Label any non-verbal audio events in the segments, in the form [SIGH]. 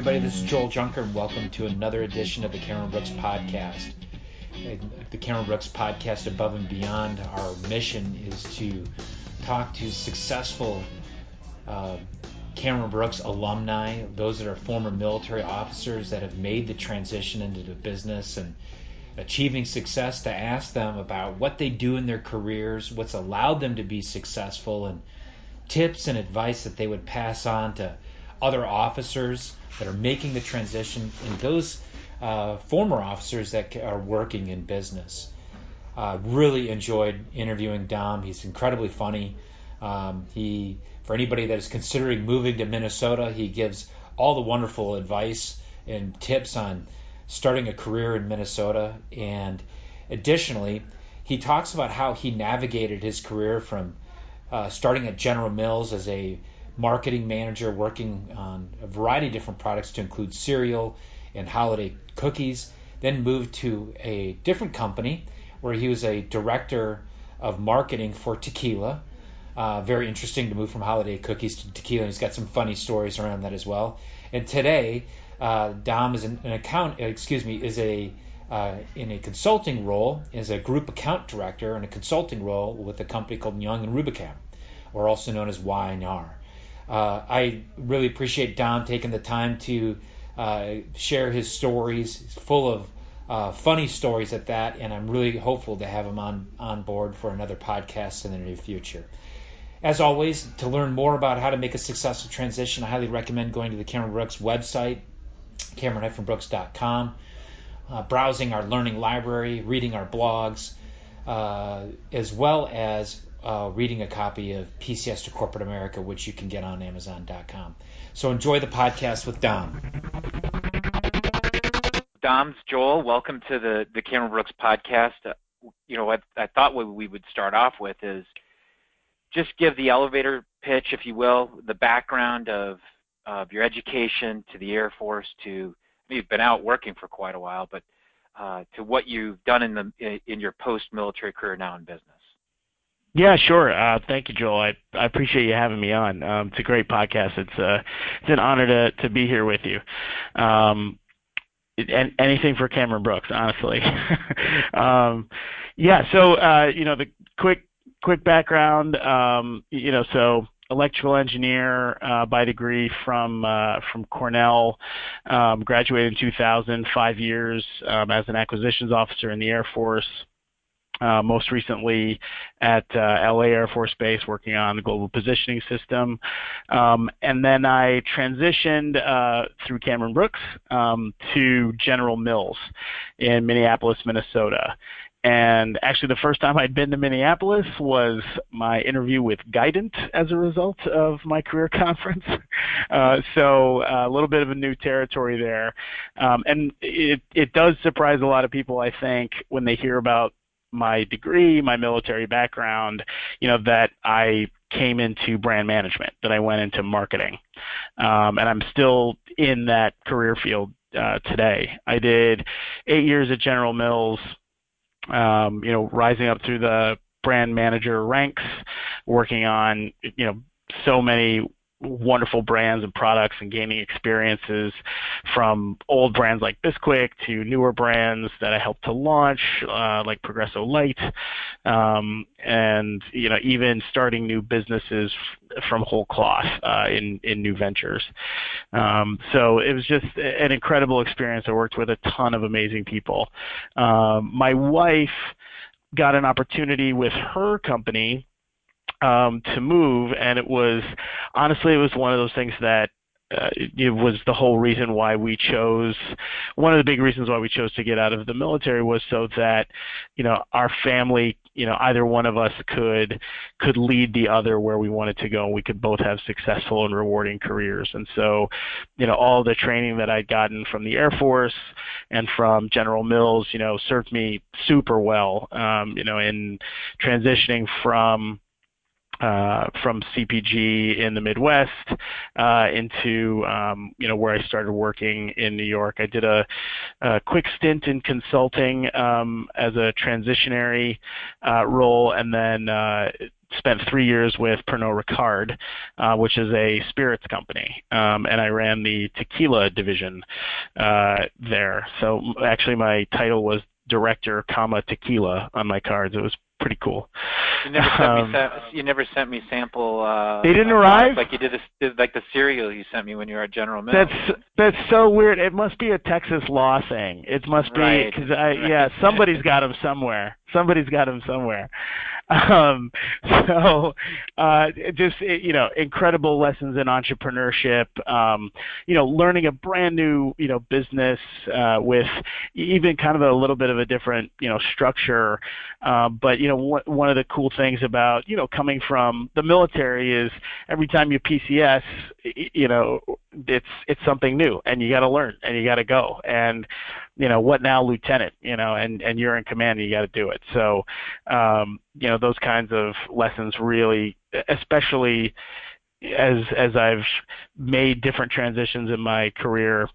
everybody. This is Joel Junker, and welcome to another edition of the Cameron Brooks Podcast. The Cameron Brooks Podcast, above and beyond, our mission is to talk to successful uh, Cameron Brooks alumni, those that are former military officers that have made the transition into the business and achieving success, to ask them about what they do in their careers, what's allowed them to be successful, and tips and advice that they would pass on to other officers that are making the transition and those uh, former officers that are working in business. Uh, really enjoyed interviewing Dom. He's incredibly funny. Um, he, for anybody that is considering moving to Minnesota, he gives all the wonderful advice and tips on starting a career in Minnesota. And additionally, he talks about how he navigated his career from uh, starting at General Mills as a marketing manager working on a variety of different products to include cereal and holiday cookies. Then moved to a different company where he was a director of marketing for tequila. Uh, very interesting to move from holiday cookies to tequila. He's got some funny stories around that as well. And today, uh, Dom is an, an account. Excuse me, is a uh, in a consulting role as a group account director in a consulting role with a company called Young and Rubicam, or also known as Y&R. Uh, I really appreciate Dom taking the time to uh, share his stories. He's full of uh, funny stories at that, and I'm really hopeful to have him on, on board for another podcast in the near future. As always, to learn more about how to make a successful transition, I highly recommend going to the Cameron Brooks website, cameron-brooks.com, uh, browsing our learning library, reading our blogs, uh, as well as uh, reading a copy of PCS to Corporate America, which you can get on Amazon.com. So enjoy the podcast with Dom. Dom's Joel. Welcome to the the Cameron Brooks podcast. Uh, you know what I thought what we would start off with is just give the elevator pitch, if you will, the background of of your education to the Air Force to you've been out working for quite a while, but uh, to what you've done in the in your post military career now in business. Yeah, sure. Uh, thank you, Joel. I, appreciate you having me on. Um, it's a great podcast. It's uh, it's an honor to to be here with you. Um, anything for Cameron Brooks, honestly. [LAUGHS] um, yeah. So uh, you know the quick quick background. You know, so electrical engineer by degree from from Cornell. Graduated in 2000, five years as an acquisitions officer in the Air Force. Uh, most recently at uh, LA Air Force Base working on the global positioning system. Um, and then I transitioned uh, through Cameron Brooks um, to General Mills in Minneapolis, Minnesota. And actually, the first time I'd been to Minneapolis was my interview with Guidant as a result of my career [LAUGHS] conference. Uh, so uh, a little bit of a new territory there. Um, and it, it does surprise a lot of people, I think, when they hear about my degree, my military background, you know, that I came into brand management, that I went into marketing. Um, and I'm still in that career field uh, today. I did eight years at General Mills, um, you know, rising up through the brand manager ranks, working on, you know, so many wonderful brands and products and gaining experiences from old brands like Bisquick to newer brands that I helped to launch, uh, like Progresso Light, um, and you know even starting new businesses from whole cloth uh, in in new ventures. Um, so it was just an incredible experience. I worked with a ton of amazing people. Um, my wife got an opportunity with her company um, to move, and it was honestly it was one of those things that uh, it was the whole reason why we chose one of the big reasons why we chose to get out of the military was so that you know our family you know either one of us could could lead the other where we wanted to go and we could both have successful and rewarding careers. And so you know all the training that I'd gotten from the Air Force and from General Mills you know served me super well um, you know in transitioning from from CPG in the Midwest uh, into um, you know where I started working in New York. I did a, a quick stint in consulting um, as a transitionary uh, role, and then uh, spent three years with Pernod Ricard, uh, which is a spirits company, um, and I ran the tequila division uh, there. So actually, my title was director, comma tequila on my cards. It was pretty cool. You never sent um, me you never sent me sample. Uh, they didn't arrive like you did this did like the cereal you sent me when you were at General Mills. That's that's so weird. It must be a Texas law thing. It must be because I right. yeah somebody's [LAUGHS] got them somewhere. Somebody's got them somewhere. Um, so uh, just you know incredible lessons in entrepreneurship. Um, you know learning a brand new you know business uh, with even kind of a little bit of a different you know structure. Uh, but you know one one of the cool things about you know coming from the military is every time you PCS, you know it's it's something new and you got to learn and you got to go and you know what now lieutenant you know and and you're in command and you got to do it so um you know those kinds of lessons really especially as as I've made different transitions in my career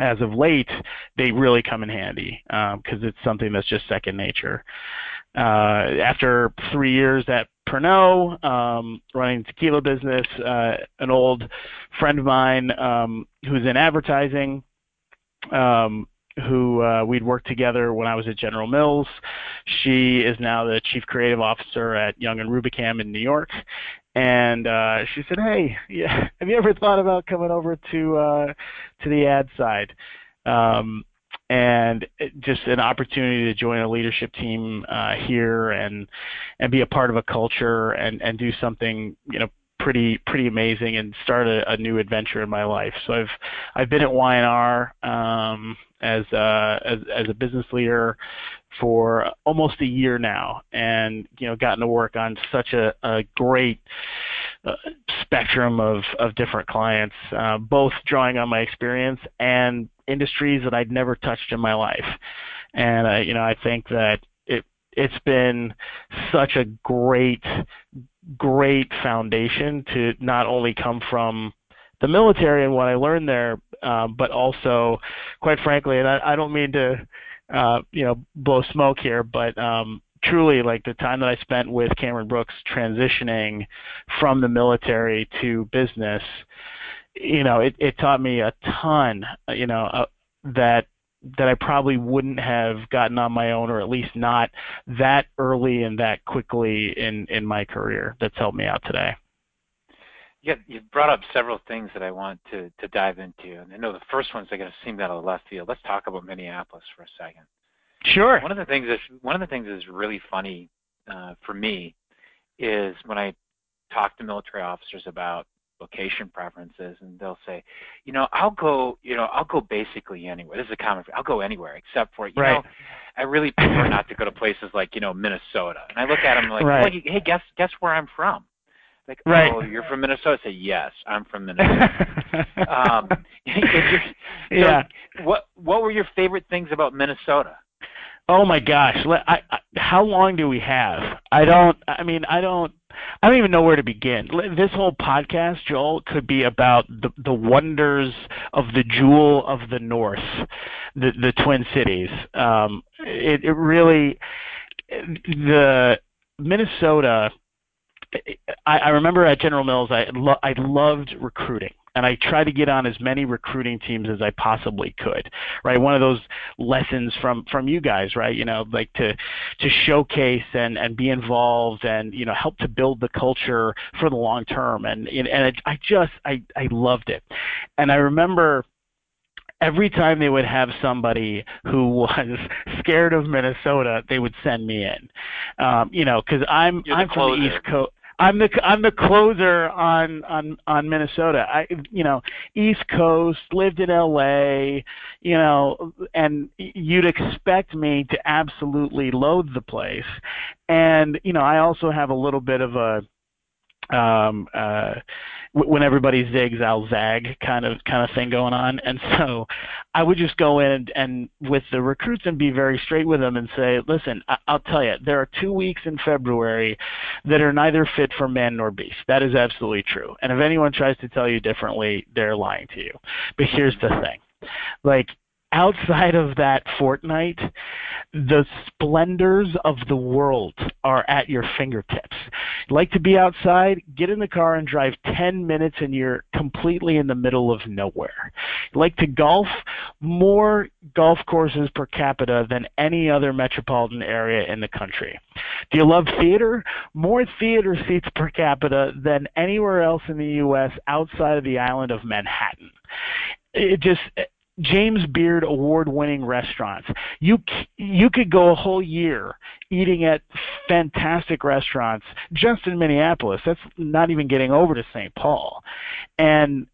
as of late, they really come in handy because um, it's something that's just second nature. Uh, after three years at Pernod, um, running tequila business, uh, an old friend of mine um, who's in advertising, um, who uh, we'd worked together when I was at General Mills. She is now the chief creative officer at Young and Rubicam in New York. And uh, she said, "Hey, yeah, [LAUGHS] have you ever thought about coming over to uh, to the ad side?" Um, and just an opportunity to join a leadership team uh, here and and be a part of a culture and and do something you know pretty pretty amazing and start a, a new adventure in my life. So I've I've been at Y&R um, as a, as as a business leader for almost a year now, and you know gotten to work on such a, a great uh, spectrum of of different clients, uh, both drawing on my experience and industries that I'd never touched in my life. And uh, you know, I think that it it's been such a great great foundation to not only come from the military and what I learned there, uh, but also, quite frankly, and I, I don't mean to, uh, you know, blow smoke here, but um, truly, like the time that I spent with Cameron Brooks transitioning from the military to business, you know, it, it taught me a ton, you know, uh, that that I probably wouldn't have gotten on my own, or at least not that early and that quickly in in my career. That's helped me out today. Yeah, you've brought up several things that I want to to dive into, and I know the first one's are going to seem out of the left field. Let's talk about Minneapolis for a second. Sure. One of the things that's one of the things that's really funny uh, for me is when I talk to military officers about location preferences and they'll say you know i'll go you know i'll go basically anywhere this is a common i'll go anywhere except for you right. know i really prefer not to go to places like you know minnesota and i look at them like right. well, hey guess guess where i'm from like right. oh you're from minnesota I say yes i'm from minnesota um [LAUGHS] [LAUGHS] so yeah what what were your favorite things about minnesota Oh my gosh! I, I, how long do we have? I don't. I mean, I don't. I don't even know where to begin. This whole podcast, Joel, could be about the the wonders of the jewel of the North, the the Twin Cities. Um, it, it really, the Minnesota. I, I remember at General Mills, I lo- I loved recruiting and I tried to get on as many recruiting teams as I possibly could. Right, one of those lessons from from you guys, right? You know, like to to showcase and and be involved and you know help to build the culture for the long term. And and it, I just I I loved it, and I remember every time they would have somebody who [LAUGHS] was scared of Minnesota, they would send me in. Um, you know, because I'm You're I'm from the East Coast. I'm the I'm the closer on on on Minnesota. I you know East Coast lived in L.A. You know, and you'd expect me to absolutely loathe the place, and you know I also have a little bit of a um, uh, when everybody zigs, I'll zag kind of kind of thing going on. And so I would just go in and, and with the recruits and be very straight with them and say, listen, I, I'll tell you, there are two weeks in February that are neither fit for man nor beast. That is absolutely true. And if anyone tries to tell you differently, they're lying to you. But here's the thing, like outside of that fortnight, the splendors of the world are at your fingertips. like to be outside, get in the car and drive 10 minutes and you're completely in the middle of nowhere. like to golf, more golf courses per capita than any other metropolitan area in the country. Do you love theater? More theater seats per capita than anywhere else in the U.S. outside of the island of Manhattan. It just James Beard award-winning restaurants. You you could go a whole year eating at fantastic restaurants just in Minneapolis. That's not even getting over to St. Paul, and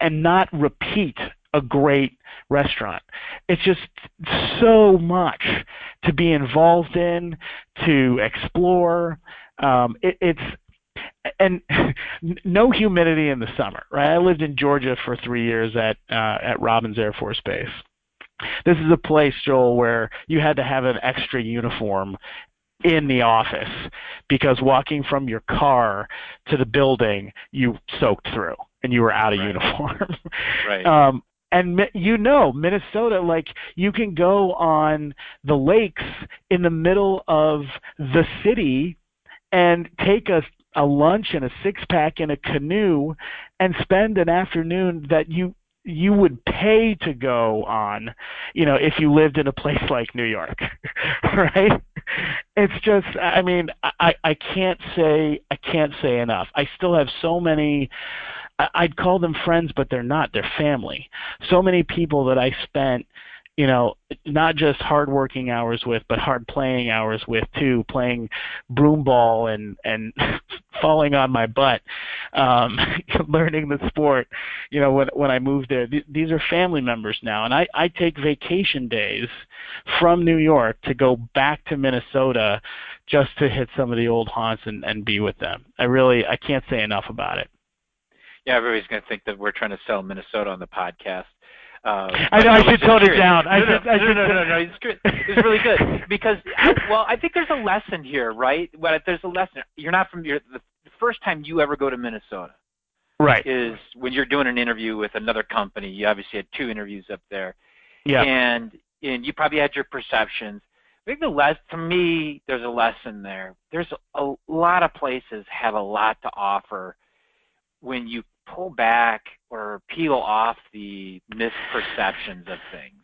and not repeat a great restaurant. It's just so much to be involved in, to explore. Um, it, it's and [LAUGHS] no humidity in the summer, right? I lived in Georgia for three years at uh, at Robins Air Force Base. This is a place, Joel, where you had to have an extra uniform in the office because walking from your car to the building, you soaked through and you were out of right. uniform. [LAUGHS] right. Um, and you know minnesota like you can go on the lakes in the middle of the city and take a a lunch and a six pack in a canoe and spend an afternoon that you you would pay to go on, you know, if you lived in a place [LAUGHS] like New York, [LAUGHS] right? It's just, I mean, I I can't say I can't say enough. I still have so many. I'd call them friends, but they're not. They're family. So many people that I spent you know, not just hard working hours with, but hard playing hours with too, playing broom ball and and [LAUGHS] falling on my butt, um, [LAUGHS] learning the sport. You know, when when I moved there, th- these are family members now, and I I take vacation days from New York to go back to Minnesota just to hit some of the old haunts and and be with them. I really I can't say enough about it. Yeah, everybody's going to think that we're trying to sell Minnesota on the podcast. Uh, I know I should tone it down. No, I should, no, I should, no, no, no, no, It's good. [LAUGHS] It's really good because, I, well, I think there's a lesson here, right? Well, there's a lesson. You're not from your the first time you ever go to Minnesota, right? Is when you're doing an interview with another company. You obviously had two interviews up there, yeah. And and you probably had your perceptions. I think the less to me, there's a lesson there. There's a lot of places have a lot to offer when you pull back or peel off the misperceptions of things.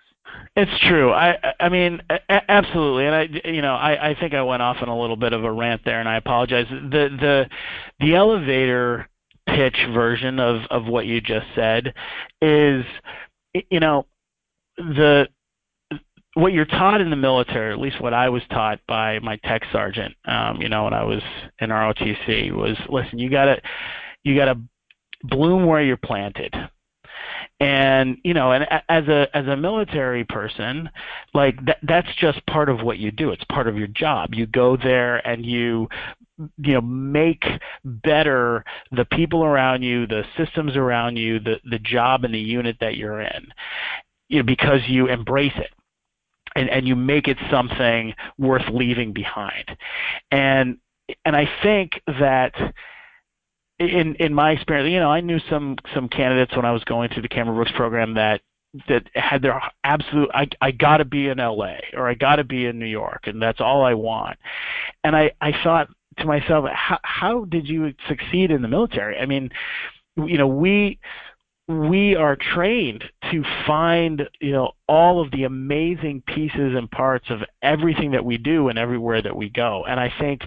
It's true. I I mean a- absolutely, and I you know I I think I went off on a little bit of a rant there, and I apologize. The the the elevator pitch version of of what you just said is you know the what you're taught in the military, at least what I was taught by my tech sergeant, um, you know, when I was in ROTC, was listen, you gotta you gotta bloom where you're planted. And you know and as a as a military person like that that's just part of what you do. It's part of your job. You go there and you you know make better the people around you the systems around you the the job and the unit that you're in you know because you embrace it. And and you make it something worth leaving behind. And and i think that in in my experience, you know, I knew some some candidates when I was going through the Cameron Brooks program that that had their absolute I I got to be in LA or I got to be in New York and that's all I want. And I I thought to myself, how how did you succeed in the military? I mean, you know, we we are trained to find you know all of the amazing pieces and parts of everything that we do and everywhere that we go and i think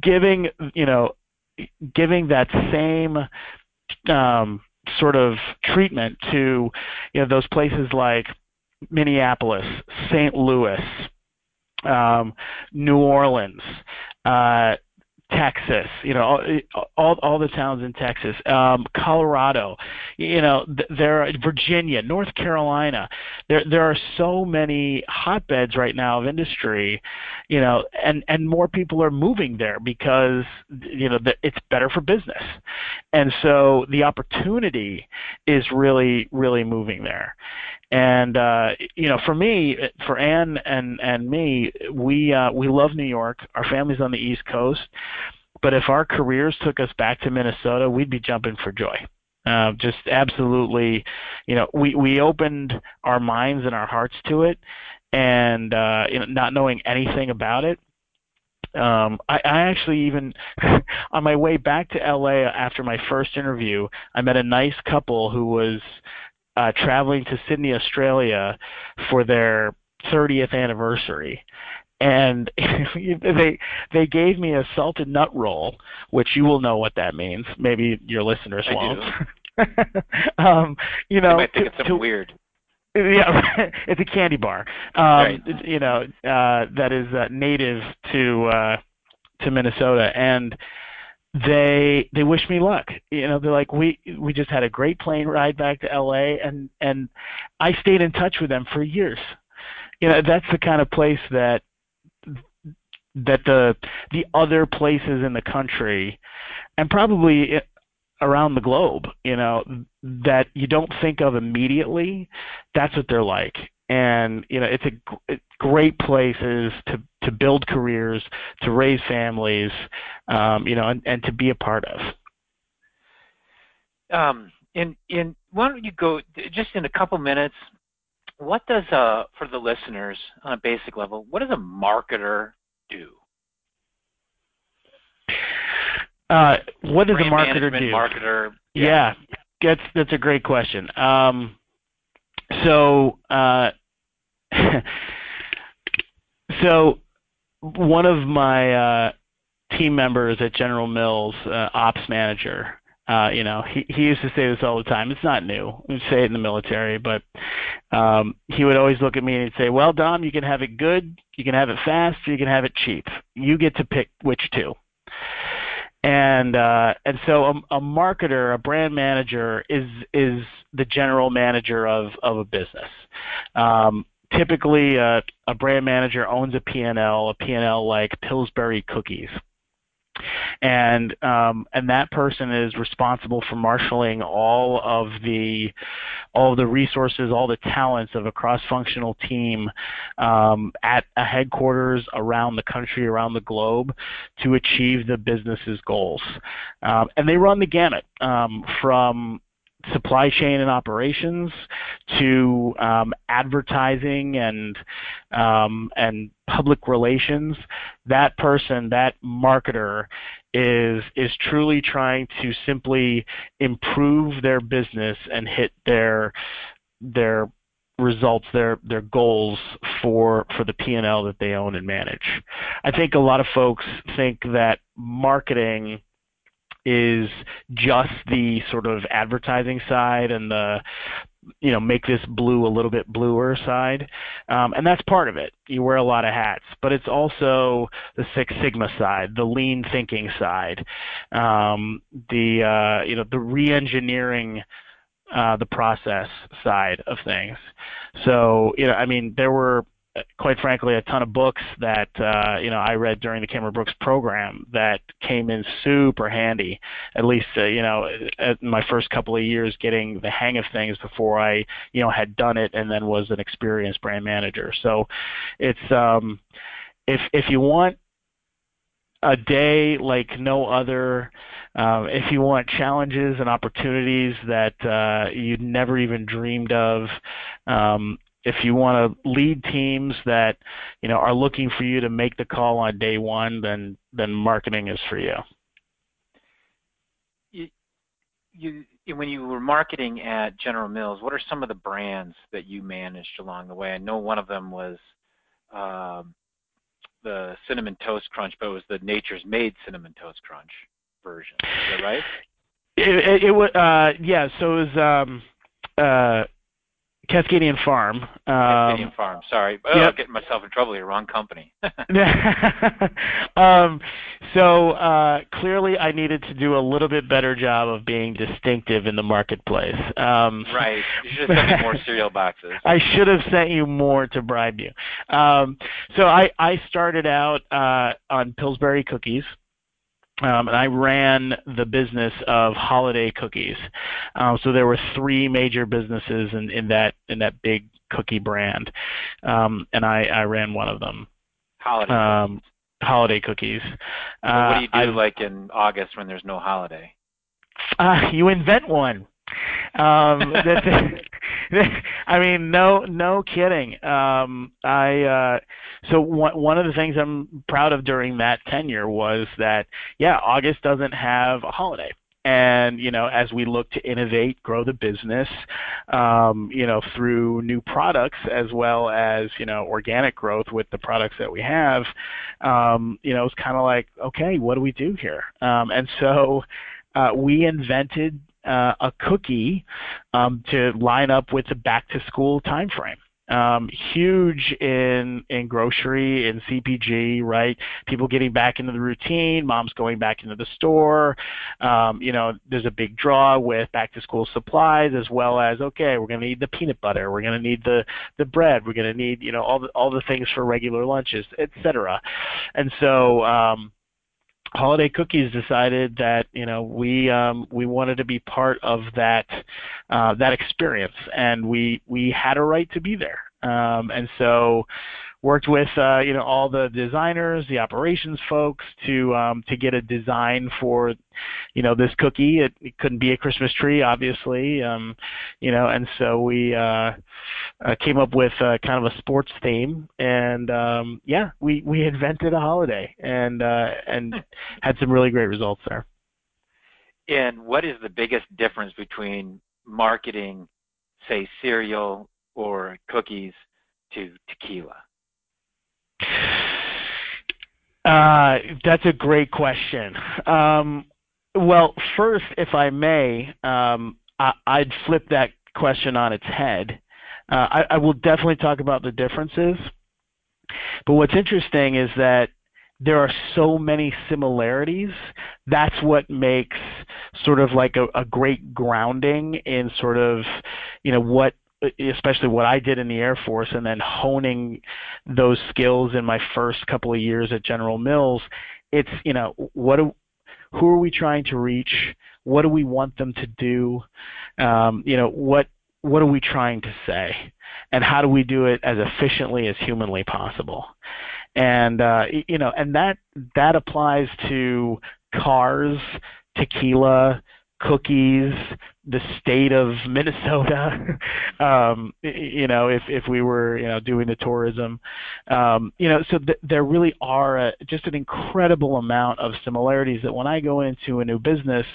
giving you know giving that same um, sort of treatment to you know those places like Minneapolis, St. Louis, um, New Orleans, uh, Texas, you know, all, all, the towns in Texas, um, Colorado, you know, there are Virginia, North Carolina. There there are so many hotbeds right now of industry, you know, and and more people are moving there because you know it's better for business, and so the opportunity is really really moving there. And uh, you know, for me, for Anne and and me, we uh, we love New York. Our family's on the East Coast, but if our careers took us back to Minnesota, we'd be jumping for joy. Uh, just absolutely, you know, we we opened our minds and our hearts to it, and uh, you know, not knowing anything about it, Um, I, I actually even [LAUGHS] on my way back to LA after my first interview, I met a nice couple who was uh, traveling to Sydney, Australia, for their 30th anniversary, and [LAUGHS] they they gave me a salted nut roll, which you will know what that means. Maybe your listeners I won't. do. [LAUGHS] um, you They know, might think to- it's something to- weird. yeah, [LAUGHS] it's a candy bar. Um, Right. You know, uh, that is uh, native to uh, to Minnesota, and they they wish me luck. You know, they're like, we we just had a great plane ride back to LA, and and I stayed in touch with them for years. You know, that's the kind of place that that the the other places in the country, and probably around the globe, you know, that you don't think of immediately, that's what they're like. And you know, it's a it- great places to to build careers, to raise families, um, you know, and, and to be a part of. Um, in in why don't you go just in a couple minutes? What does uh for the listeners on a basic level? What does a marketer do? Uh, what does a marketer do? Marketer. Yeah, that's that's a great question. Um, so uh, [LAUGHS] so one of my uh, team members at General Mills, uh, ops manager, uh, you know, he he used to say this all the time. It's not new. We say it in the military, but um, he would always look at me and he'd say, "Well, Dom, you can have it good, you can have it fast, you can have it cheap. You get to pick which two." and uh, and so a, a marketer, a brand manager, is is the general manager of of a business. Um, typically, uh, a brand manager owns a P&L, a P&L like Pillsbury cookies. And um, and that person is responsible for marshaling all of the all of the resources, all the talents of a cross-functional team um, at a headquarters around the country, around the globe, to achieve the business's goals. Um, and they run the gamut um, from supply chain and operations to um, advertising and um, and public relations. That person, that marketer, is is truly trying to simply improve their business and hit their their results their their goals for for the P&L that they own and manage. I think a lot of folks think that marketing is just the sort of advertising side and the you know make this blue a little bit bluer side. Um, and that's part of it. You wear a lot of hats but it's also the six sigma side the lean thinking side. Um, the uh, you know the re-engineering uh, the process side of things. So you know i mean there were quite frankly a ton of books that uh, you know I read during the Cameron Brooks program that came in super handy. At least uh, you know at my first couple of years getting the hang of things before I you know had done it and then was an experienced brand manager. So it's um, if if you want a day like no other. Um, if you want challenges and opportunities that uh, you'd never even dreamed of, um, if you want to lead teams that you know are looking for you to make the call on day one, then then marketing is for you. You, you when you were marketing at General Mills, what are some of the brands that you managed along the way? I know one of them was um, the cinnamon toast crunch, but it was the Nature's Made cinnamon toast crunch version. Is that right? It, it, it was uh, yeah. So it was um, uh, Cascadian Farm. Cascadian Um, Farm. Sorry, oh, yep. getting myself in trouble here. Wrong company. [LAUGHS] [LAUGHS] um, so uh, clearly, I needed to do a little bit better job of being distinctive in the marketplace. Um, right. You should have sent me more [LAUGHS] cereal boxes. I should have sent you more to bribe you. Um, so I, I started out uh, on Pillsbury cookies. Um, and I ran the business of holiday cookies. Um, so there were three major businesses in, in that in that big cookie brand, um, and I, I ran one of them. Holiday. Um, holiday cookies. so what do you do Uh, I- like in August when there's no holiday? Uh, you invent one. Um, [LAUGHS] I mean, no, no kidding. Um, I uh, so one one of the things I'm proud of during that tenure was that yeah, August doesn't have a holiday and you know as we look to innovate grow the business um, you know through new products as well as you know organic growth with the products that we have um, you know it's kind of like okay what do we do here um, and so uh, we invented uh, a cookie um, to line up with the back to school timeframe um, huge in in grocery and CPG, right? People getting back into the routine, moms going back into the store. Um, you know, there's a big draw with back to school supplies as well as okay, we're going to need the peanut butter, we're going to need the the bread, we're going to need you know all the all the things for regular lunches, etc. And so. Um, Holiday Cookies decided that you know we um, we wanted to be part of that uh, that experience, and we we had a right to be there, um, and so worked with uh, you know all the designers, the operations folks to um, to get a design for you know this cookie. It, it couldn't be a Christmas tree, obviously, um, you know, and so we uh, uh, came up with uh, kind of a sports theme, and um, yeah, we we invented a holiday and uh, and had some really great results there. And what is the biggest difference between marketing, say, cereal or cookies to tequila? Uh, that's a great question. Um, well, first, if I may, um, I, would flip that question on its head. Uh, I, will definitely talk about the differences. But what's interesting is that there are so many similarities. That's what makes sort of like a great grounding in sort of, you know, what especially what I did in the Air Force and then honing those skills in my first couple of years at General Mills, it's, you know, what do, who are we trying to reach? What do we want them to do? Um, you know, what what are we trying to say? And how do we do it as efficiently as humanly possible? And uh, you know, and that that applies to cars, tequila, cookies, the state of [LAUGHS] Minnesota, um, you know, if if we were you know doing the tourism, um, you know, so th- there really are a, just an incredible amount of similarities that when I go into a new business.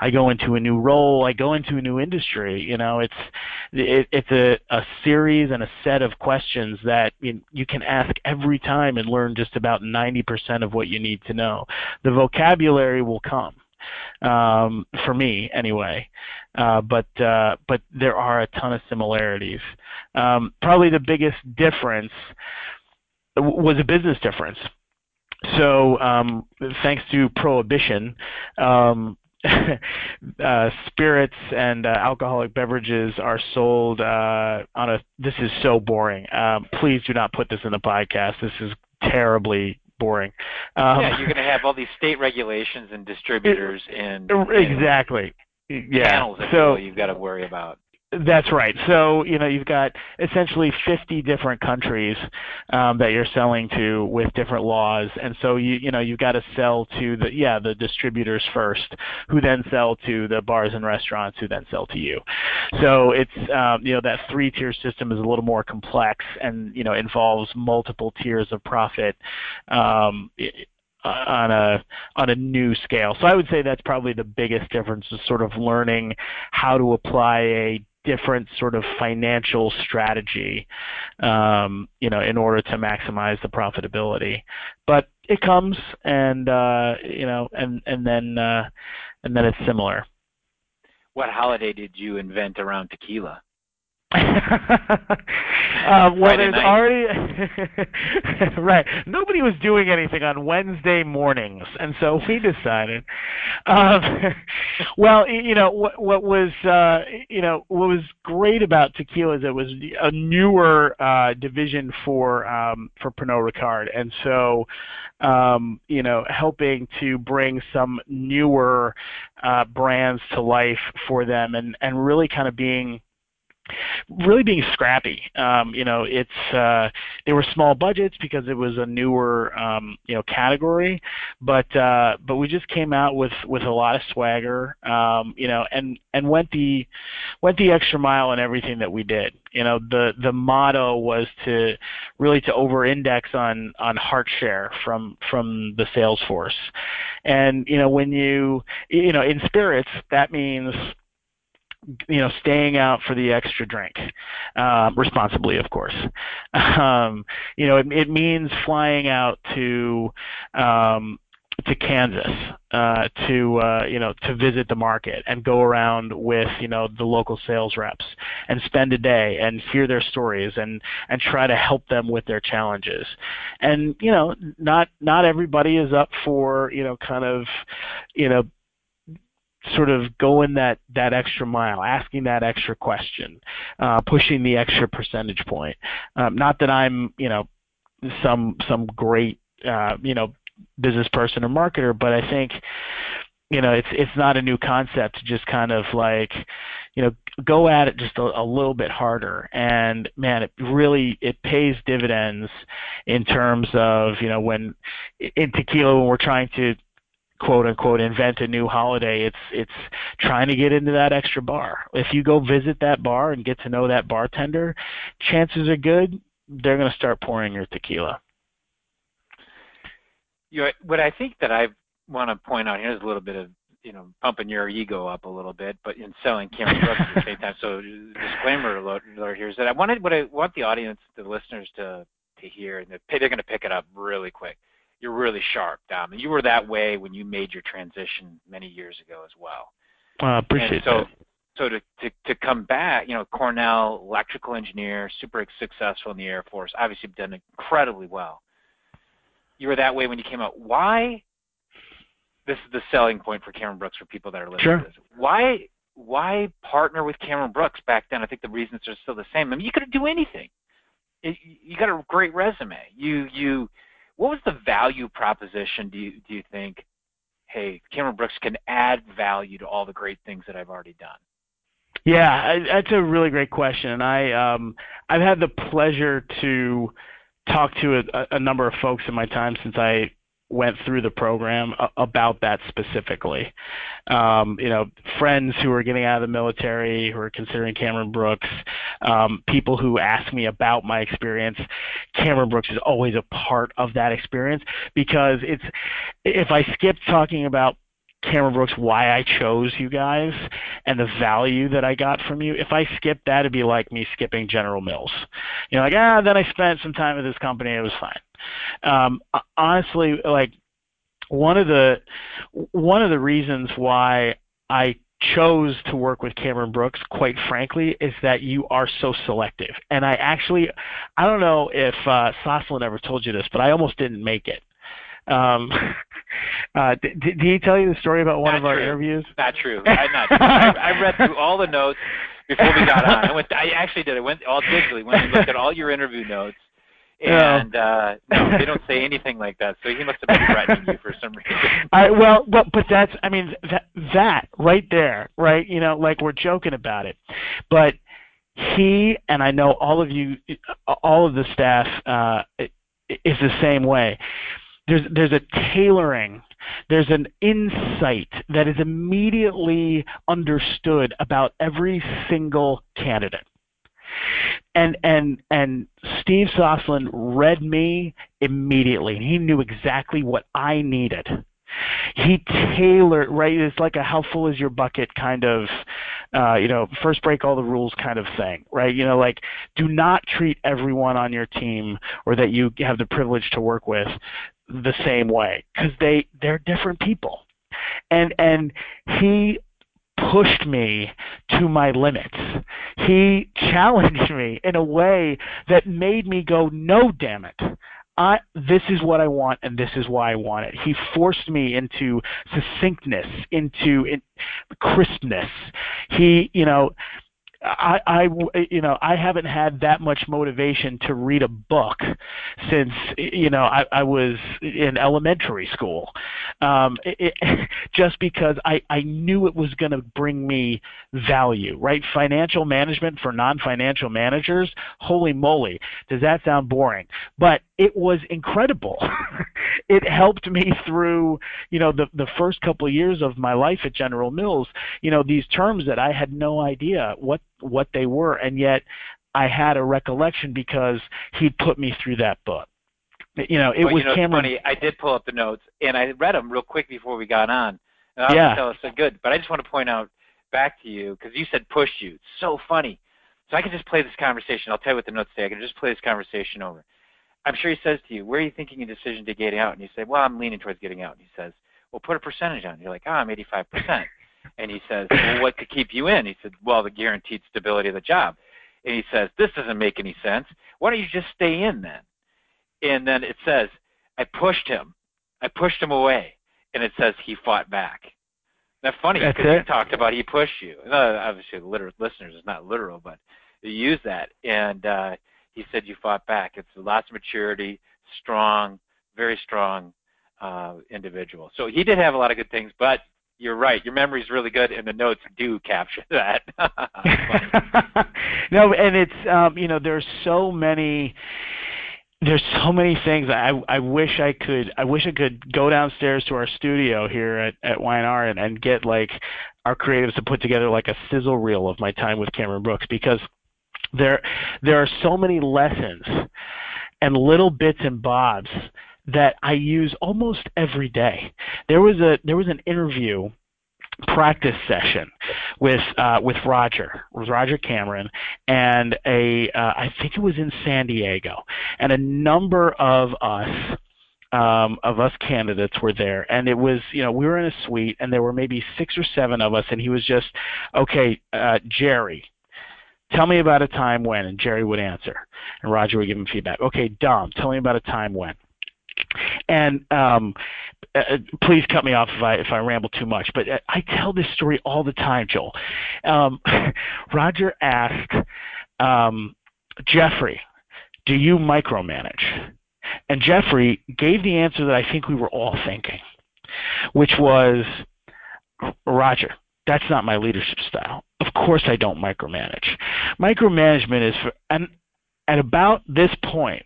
I go into a new role. I go into a new industry. You know, it's it, it's a, a series and a set of questions that you, you can ask every time and learn just about 90% of what you need to know. The vocabulary will come um, for me anyway. Uh, but uh, but there are a ton of similarities. Um, probably the biggest difference was a business difference. So um, thanks to prohibition, um, [LAUGHS] uh, spirits and uh, alcoholic beverages are sold uh, on a. This is so boring. Um, please do not put this in the podcast. This is terribly boring. Um, yeah, you're going to have all these state regulations and [LAUGHS] distributors and exactly. Yeah. Channels, so you've got to worry about. That's right. So you know you've got essentially 50 different countries um, that you're selling to with different laws, and so you you know you've got to sell to the yeah the distributors first, who then sell to the bars and restaurants, who then sell to you. So it's um, you know that three tier system is a little more complex and you know involves multiple tiers of profit. Um, on a on a new scale. So I would say that's probably the biggest difference is sort of learning how to apply a different sort of financial strategy, um, you know, in order to maximize the profitability. But it comes, and uh, you know, and and then uh, and then it's similar. What holiday did you invent around tequila? [LAUGHS] um, well, there's already [LAUGHS] right. Nobody was doing anything on Wednesday mornings, and so we decided. Um, [LAUGHS] well, you know what, what was uh, you know what was great about tequila is it was a newer uh, division for um, for Pernod Ricard, and so um, you know helping to bring some newer uh, brands to life for them, and and really kind of being really being scrappy. Um, you know, it's uh, they were small budgets because it was a newer um, you know category, but uh, but we just came out with with a lot of swagger. Um, you know, and and went the went the extra mile in everything that we did. You know, the the motto was to really to over index on on heart share from from the sales force, and you know when you you know in spirits that means you know, staying out for the extra drink, uh, responsibly, of course. Um, you know, it, it, means flying out to um, to Kansas uh, to uh, you know to visit the market and go around with you know the local sales reps and spend a day and hear their stories and and try to help them with their challenges. And you know, not not everybody is up for you know kind of you know sort of going that that extra mile, asking that extra question, uh, pushing the extra percentage point. Um, not that I'm you know some some great uh, you know business person or marketer, but I think you know it's it's not a new concept to just kind of like you know go at it just a, a, little bit harder and man it really it pays dividends in terms of you know when in tequila when we're trying to quote unquote invent a new holiday it's it's trying to get into that extra bar. If you go visit that bar and get to know that bartender chances are good they're going to start pouring your tequila. You know, what i think that i want to point out here is a little bit of you know pumping your ego up a little bit but in selling Cameron Brooks at the same time. So disclaimer alert here is that i wanted what i want the audience the listeners to to hear and they're going to pick it up really quick you're really sharp, Dom. You were that way when you made your transition many years ago as well. I uh, appreciate and so, that. So to, to, to come back, you know, Cornell, electrical engineer, super successful in the Air Force, obviously done incredibly well. You were that way when you came out. Why? This is the selling point for Cameron Brooks for people that are listening sure. to this. Why why partner with Cameron Brooks back then? I think the reasons are still the same. I mean, you could do anything. you got a great resume. You you what was the value proposition do you do you think hey cameron brooks can add value to all the great things that i've already done? Yeah that's a really great question and i um i've had the pleasure to talk to a, a number of folks in my time since i went through the program about that specifically. Um, you know, friends who are getting out of the military, who are considering Cameron Brooks, um, people who ask me about my experience. Cameron Brooks is always a part of that experience because it's if I skip talking about Cameron Brooks why I chose you guys and the value that I got from you. If I skipped that, it'd be like me skipping General Mills. You know, like ah, then I spent some time with this company. It was fine. Um, honestly, like one of the one of the reasons why I chose to work with Cameron Brooks, quite frankly, is that you are so selective. And I actually, I don't know if uh, Soslan ever told you this, but I almost didn't make it. Um, [LAUGHS] uh, did, did he tell you the story about one not of our interviews? Not true. [LAUGHS] I'm not true. I, I read through all the notes before we got on. I went. I actually did. I went all digitally. Went and looked at all your interview notes. And uh, no, they don't say anything like that. So he must have been threatening you for some reason. [LAUGHS] Right, well, but but that's I mean that that right there, right? You know, like we're joking about it, but he and I know all of you, all of the staff uh, is the same way there's there's a tailoring there's an insight that is immediately understood about every single candidate and and and Steve Soslan read me immediately. He knew exactly what I needed. He tailored right. It's like a how full is your bucket kind of, uh, you know, first break all the rules kind of thing, right? You know, like do not treat everyone on your team or that you have the privilege to work with the same way because they they're different people and and he pushed me to my limits he challenged me in a way that made me go no damn it I, this is what I want and this is why I want it. He forced me into succinctness, into in, crispness. He, you know, I, I, you know, I haven't had that much motivation to read a book since, you know, I, I was in elementary school, um, it, [LAUGHS] just because I, I knew it was going to bring me value, right? Financial management for non-financial managers, holy moly, does that sound boring? But it was incredible. [LAUGHS] it helped me through, you know, the the first couple of years of my life at General Mills. You know, these terms that I had no idea what what they were, and yet I had a recollection because he put me through that book. You know, it well, was you know, Cameron. Funny, I did pull up the notes and I read them real quick before we got on. And I yeah. tell us so good, but I just want to point out back to you because you said push you. It's so funny. So I can just play this conversation. I'll tell you what the notes say. I can just play this conversation over. I'm sure he says to you, "Where are you thinking your decision to getting out?" And you say, "Well, I'm leaning towards getting out." And he says, "Well, put a percentage on." You're like, "Oh, I'm 85 percent." And he says, well, what to keep you in? He said, well, the guaranteed stability of the job. And he says, this doesn't make any sense. Why don't you just stay in then? And then it says, I pushed him. I pushed him away. And it says he fought back. That's funny because you talked about he pushed you. Obviously, the listeners is not literal, but you use that. And uh, he said you fought back. It's lots of maturity, strong, very strong uh, individual. So he did have a lot of good things, but you're right. Your memory's really good, and the notes do capture [LAUGHS] that. [LAUGHS] no, and it's um, you know there's so many there's so many things I I wish I could I wish I could go downstairs to our studio here at at Y&R and, and get like our creatives to put together like a sizzle reel of my time with Cameron Brooks because there there are so many lessons and little bits and bobs that I use almost every day. There was a there was an interview practice session with uh, with Roger, with Roger Cameron, and a uh, I think it was in San Diego, and a number of us. Um, of us candidates were there, and it was, you know, we were in a suite, and there were maybe six or seven of us, and he was just, okay, uh, Jerry, tell me about a time when, and Jerry would answer, and Roger would give him feedback. Okay, Dom, tell me about a time when. And um, uh, please cut me off if I if I ramble too much, but uh, I tell this story all the time, Joel. Um, [LAUGHS] Roger asked um, Jeffrey, "Do you micromanage?" And Jeffrey gave the answer that I think we were all thinking, which was, "Roger, that's not my leadership style. Of course, I don't micromanage. Micromanagement is for and." At about this point,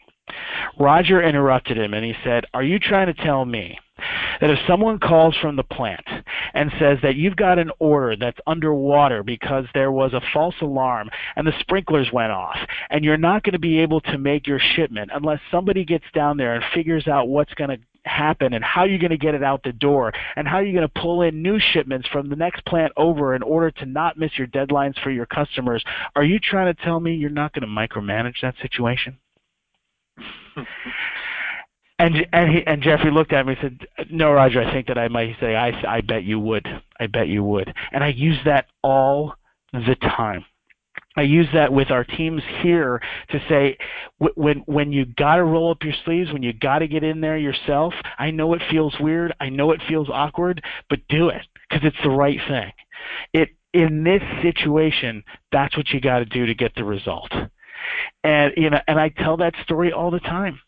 Roger interrupted him and he said, Are you trying to tell me that if someone calls from the plant and says that you've got an order that's underwater because there was a false alarm and the sprinklers went off and you're not going to be able to make your shipment unless somebody gets down there and figures out what's going to happen and how you're going to get it out the door and how you're going to pull in new shipments from the next plant over in order to not miss your deadlines for your customers are you trying to tell me you're not going to micromanage that situation [LAUGHS] and and he, and Jeffrey looked at me and said, "No, Roger, I think that I might say I I bet you would. I bet you would." And I use that all the time. I use that with our teams here to say when when you got to roll up your sleeves, when you got to get in there yourself. I know it feels weird. I know it feels awkward, but do it because it's the right thing. It in this situation, that's what you got to do to get the result. And you know, and I tell that story all the time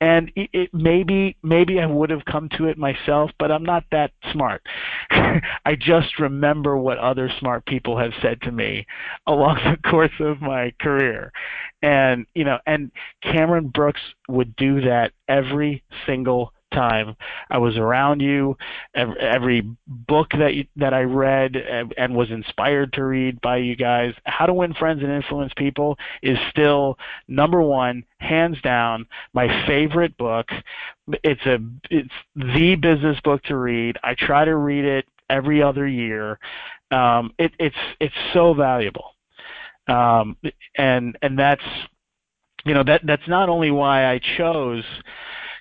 and it, it maybe maybe I would have come to it myself, but I'm not that smart. [LAUGHS] I just remember what other smart people have said to me along the course of my career, and you know, and Cameron Brooks would do that every single time I was around you. Every, book that you, that I read and, and was inspired to read by you guys, How to Win Friends and Influence People is still number one, hands down, my favorite book. It's a it's the business book to read. I try to read it every other year. Um, it, it's it's so valuable, um, and and that's you know that that's not only why I chose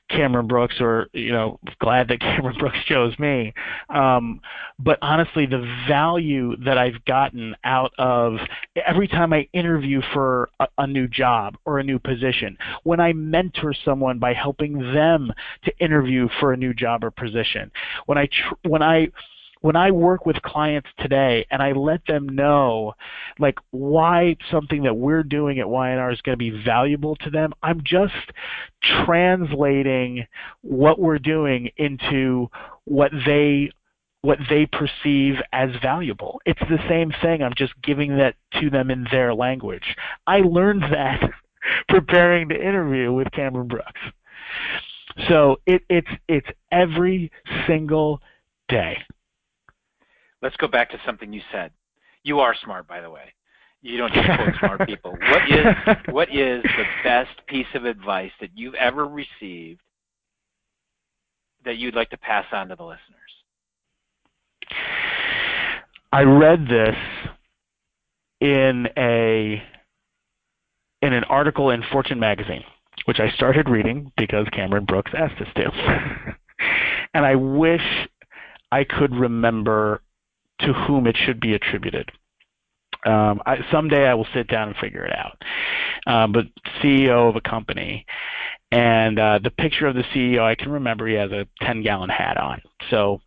Cameron Brooks or you know glad that [LAUGHS] Cameron Brooks chose me. Um, but honestly, the value that I've gotten out of every time I interview for a, a new job or a new position, when I mentor someone by helping them to interview for a new job or position, when I tr- when I when I work with clients today and I let them know like why something that we're doing at Y&R is going to be valuable to them, I'm just translating what we're doing into what they what they perceive as valuable. It's the same thing. I'm just giving that to them in their language. I learned that [LAUGHS] preparing the interview with Cameron Brooks. So it, it's it's every single day. Let's go back to something you said. You are smart, by the way. You don't just quote smart [LAUGHS] people. What is what is the best piece of advice that you've ever received that you'd like to pass on to the listeners? I read this in a in an article in Fortune magazine, which I started reading because Cameron Brooks asked us to. [LAUGHS] and I wish I could remember to whom it should be attributed. Um, I, someday I will sit down and figure it out. Um, but CEO of a company, and uh, the picture of the CEO, I can remember he has a 10 gallon hat on. So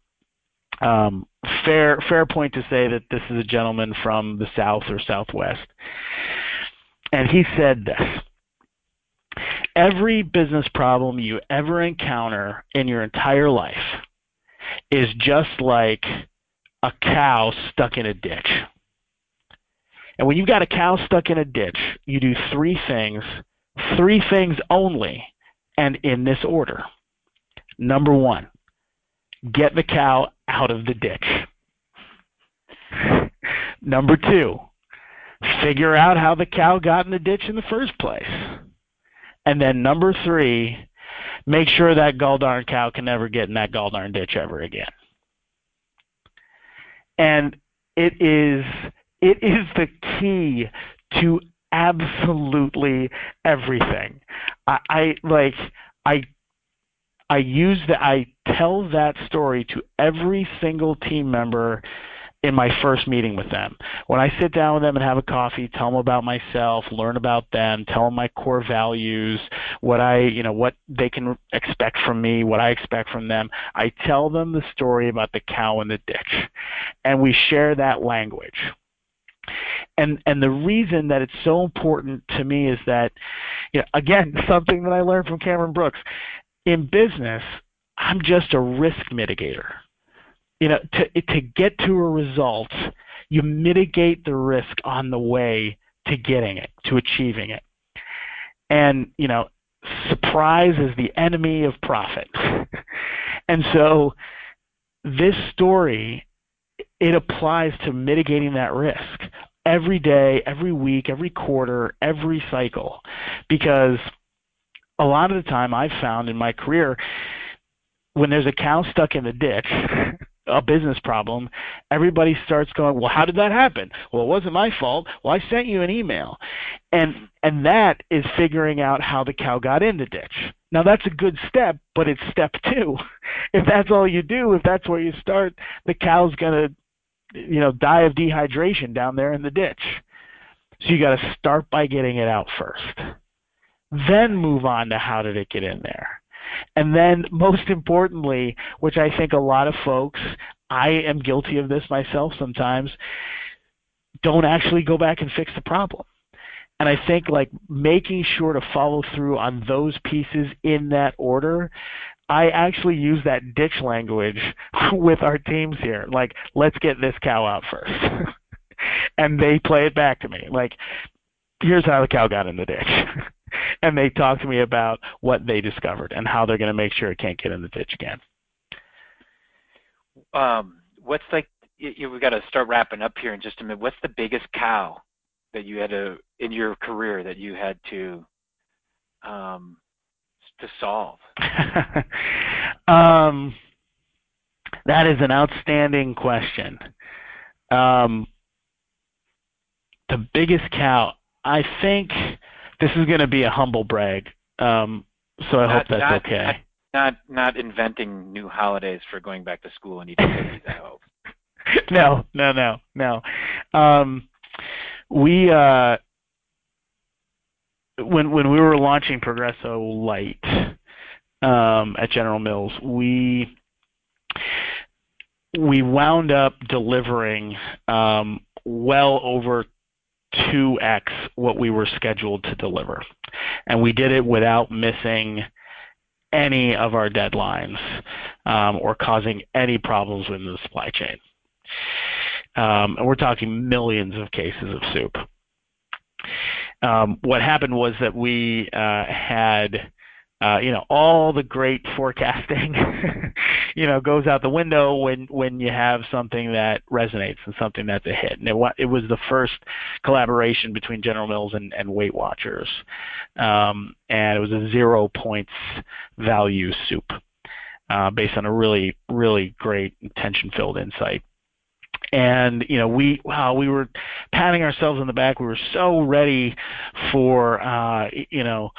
um, fair fair point to say that this is a gentleman from the South or Southwest, and he said this. Every business problem you ever encounter in your entire life is just like a cow stuck in a ditch. And when you've got a cow stuck in a ditch, you do three things, three things only, and in this order. Number one, get the cow out of the ditch. [LAUGHS] Number two, figure out how the cow got in the ditch in the first place. And then number three, make sure that gall darn cow can never get in that gall darn ditch ever again. And it is it is the key to absolutely everything. I, I like I I use that I tell that story to every single team member in my first meeting with them. When I sit down with them and have a coffee, tell them about myself, learn about them, tell them my core values, what I, you know, what they can expect from me, what I expect from them. I tell them the story about the cow in the ditch. And we share that language. And and the reason that it's so important to me is that you know, again, [LAUGHS] something that I learned from Cameron Brooks. In business, I'm just a risk mitigator you know, to to get to a result, you mitigate the risk on the way to getting it, to achieving it. And, you know, surprise is the enemy of profit. [LAUGHS] and so this story it applies to mitigating that risk every day, every week, every quarter, every cycle. Because a lot of the time I've found in my career when there's a cow stuck in the ditch [LAUGHS] a business problem, everybody starts going, "Well, how did that happen?" "Well, it wasn't my fault." "Well, I sent you an email." And and that is figuring out how the cow got in the ditch. Now that's a good step, but it's step 2. [LAUGHS] If that's all you do, if that's where you start, the cow's going to you know, die of dehydration down there in the ditch. So you got to start by getting it out first. Then move on to how did it get in there. And then, most importantly, which I think a lot of folks, I am guilty of this myself sometimes, don't actually go back and fix the problem. And I think like making sure to follow through on those pieces in that order. I actually use that ditch language [LAUGHS] with our teams here. Like, let's get this cow out first. [LAUGHS] and they play it back to me. Like, here's how the cow got in the ditch. [LAUGHS] and they talk to me about what they discovered and how they're going to make sure it can't get in the ditch again. Um, what's like? You, we got to start wrapping up here in just a minute. What's the biggest cow that you had to in your career that you had to um, to solve? [LAUGHS] um, that is an outstanding question. Um, the biggest cow, I think this is going to be a humble brag. Um, so I not, hope that's not, okay. Not, not inventing new holidays for going back to school and eating cookies. I hope. [LAUGHS] no, no, no, no. Um, we uh, when when we were launching Progresso Light um, at General Mills, we we wound up delivering um, well over 2x what we were scheduled to deliver. And we did it without missing any of our deadlines um, or causing any problems within the supply chain. Um, and we're talking millions of cases of soup. Um, what happened was that we uh, had uh, you know, all the great forecasting, [LAUGHS] you know, goes out the window when when you have something that resonates and something that's a hit. And it, it was the first collaboration between General Mills and, and Weight Watchers, um, and it was a zero points value soup uh, based on a really really great tension-filled insight and you know we wow we were patting ourselves on the back we were so ready for uh you know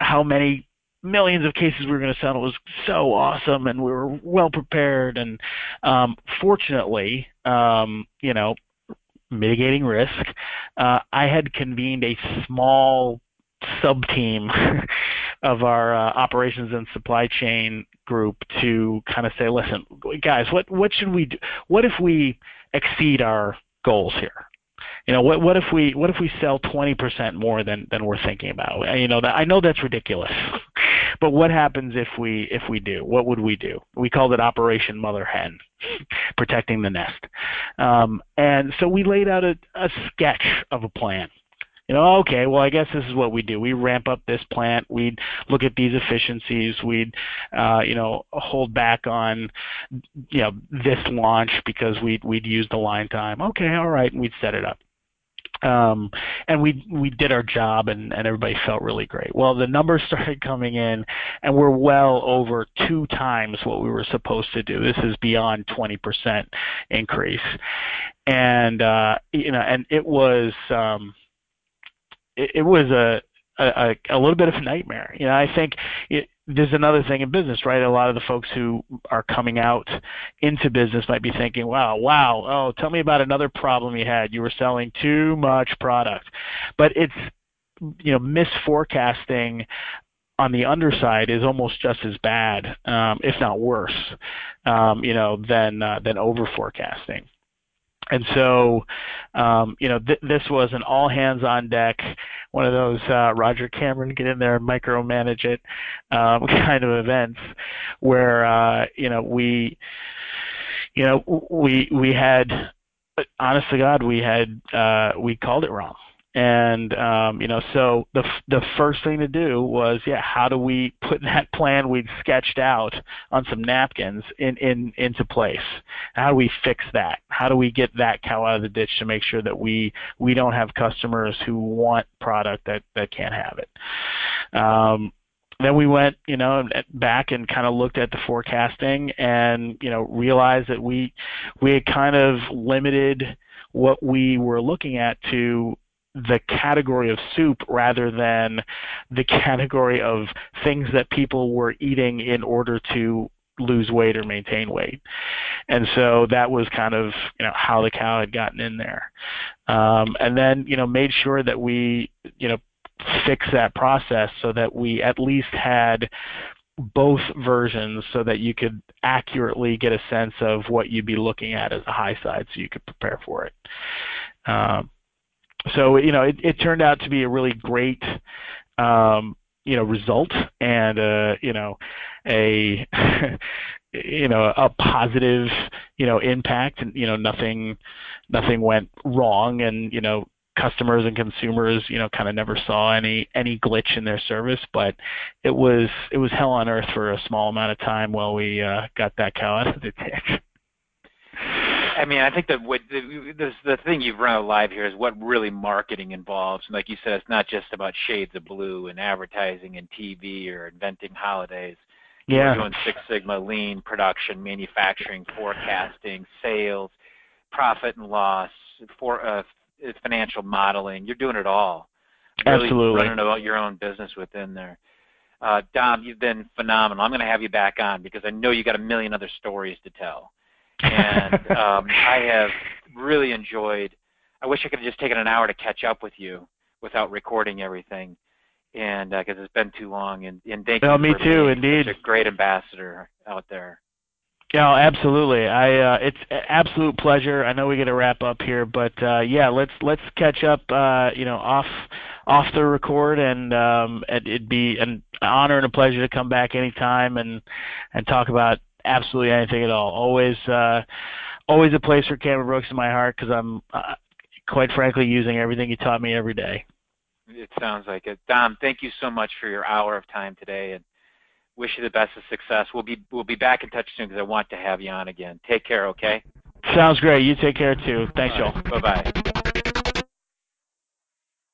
how many millions of cases we were going to. It was so awesome, and we were well prepared. And um, fortunately, um, you know, mitigating risk, uh, I had convened a small sub team [LAUGHS] of our uh, operations and supply chain group to kind of say, listen, guys, what what should we do? What if we exceed our goals here? you know what what if we what if we sell 20% more than than we're thinking about you know that i know that's ridiculous but what happens if we if we do what would we do we called it operation mother hen [LAUGHS] protecting the nest um, and so we laid out a, a sketch of a plan you know, okay, well, I guess this is what we do. We ramp up this plant. We'd look at these efficiencies. We'd, uh, you know, hold back on, you know, this launch because we'd we'd use the line time. Okay, all right, and we'd set it up um, and we we did our job and, and everybody felt really great. Well, the numbers [LAUGHS] started coming in, and we're well over two times what we were supposed to do. This is beyond 20% increase, and uh, you know, and it was um, it, it was a a, a, little bit of a nightmare. You know, I think it, there's another thing in business, right? A lot of the folks who are coming out into business might be thinking, wow, wow, oh, tell me about another problem you had. You were selling too much product. But it's, you know, misforecasting on the underside is almost just as bad, um, if not worse, um, you know, than uh, than over forecasting. And so, um, you know, th- this was an all hands on deck, one of those uh, Roger Cameron get in there and micromanage it um, [LAUGHS] kind of events, where uh, you know we, you know, we we had, honest to God, we had uh, we called it wrong. And um, you know, so the the first thing to do was, yeah, how do we put [LAUGHS] that plan we'd sketched out on some napkins in, in into place? How do we fix that? How do we get that cow out of the ditch to make sure that we we don't have customers who want product that that can't have it? Um, then we went, you know, back and kind of looked at the forecasting and, you know, realized that we we had kind of limited what we were looking at to the category of soup rather than the category of things that people were eating in order to lose weight or maintain weight. And so that was kind of you know how the cow had gotten in there. Um, and then you know made sure that we you know fix that process so that we at least had both versions so that you could accurately get a sense of what you'd be looking at as a high side so you could prepare for it. Um, so you know, it, it turned out to be a really great um, you know result and uh, you know a [LAUGHS] you know a positive you know impact. And you know nothing nothing went wrong. And you know customers and consumers you know kind of never saw any any glitch in their service. But it was it was hell on earth for a small amount of time while we uh, got that cow out of the ditch [LAUGHS] I mean, I think that what the, the the thing you've run live here is what really marketing involves. And like you said, it's not just about shades of blue and advertising and TV or inventing holidays. Yeah. You're doing Six Sigma, lean production, manufacturing, forecasting, sales, profit and loss, for uh, financial modeling. You're doing it all. Really Absolutely. Running about your own business within there. Uh, Dom, you've been phenomenal. I'm going to have you back on because I know you got a million other stories to tell and [LAUGHS] um, I have really enjoyed. I wish I could have just taken an hour to catch up with you without recording everything, and because uh, it's been too long. And, and thank well, you. me for too, being indeed. Such a great ambassador out there. Yeah, absolutely. I uh, it's absolute pleasure. I know we got to wrap up here, but uh, yeah, let's let's catch up. Uh, you know, off off the record, and um, it'd be an honor and a pleasure to come back anytime and and talk about absolutely anything at all. Always uh, always a place for Cameron Brooks in my heart because I'm uh, quite frankly using everything you taught me every day. It sounds like it. Dom, thank you so much for your hour of time today, and wish you the best of success. We'll be we'll be back in touch soon because I want to have you on again. Take care, okay? Sounds great. You take care too. Thanks, Joel. Bye bye.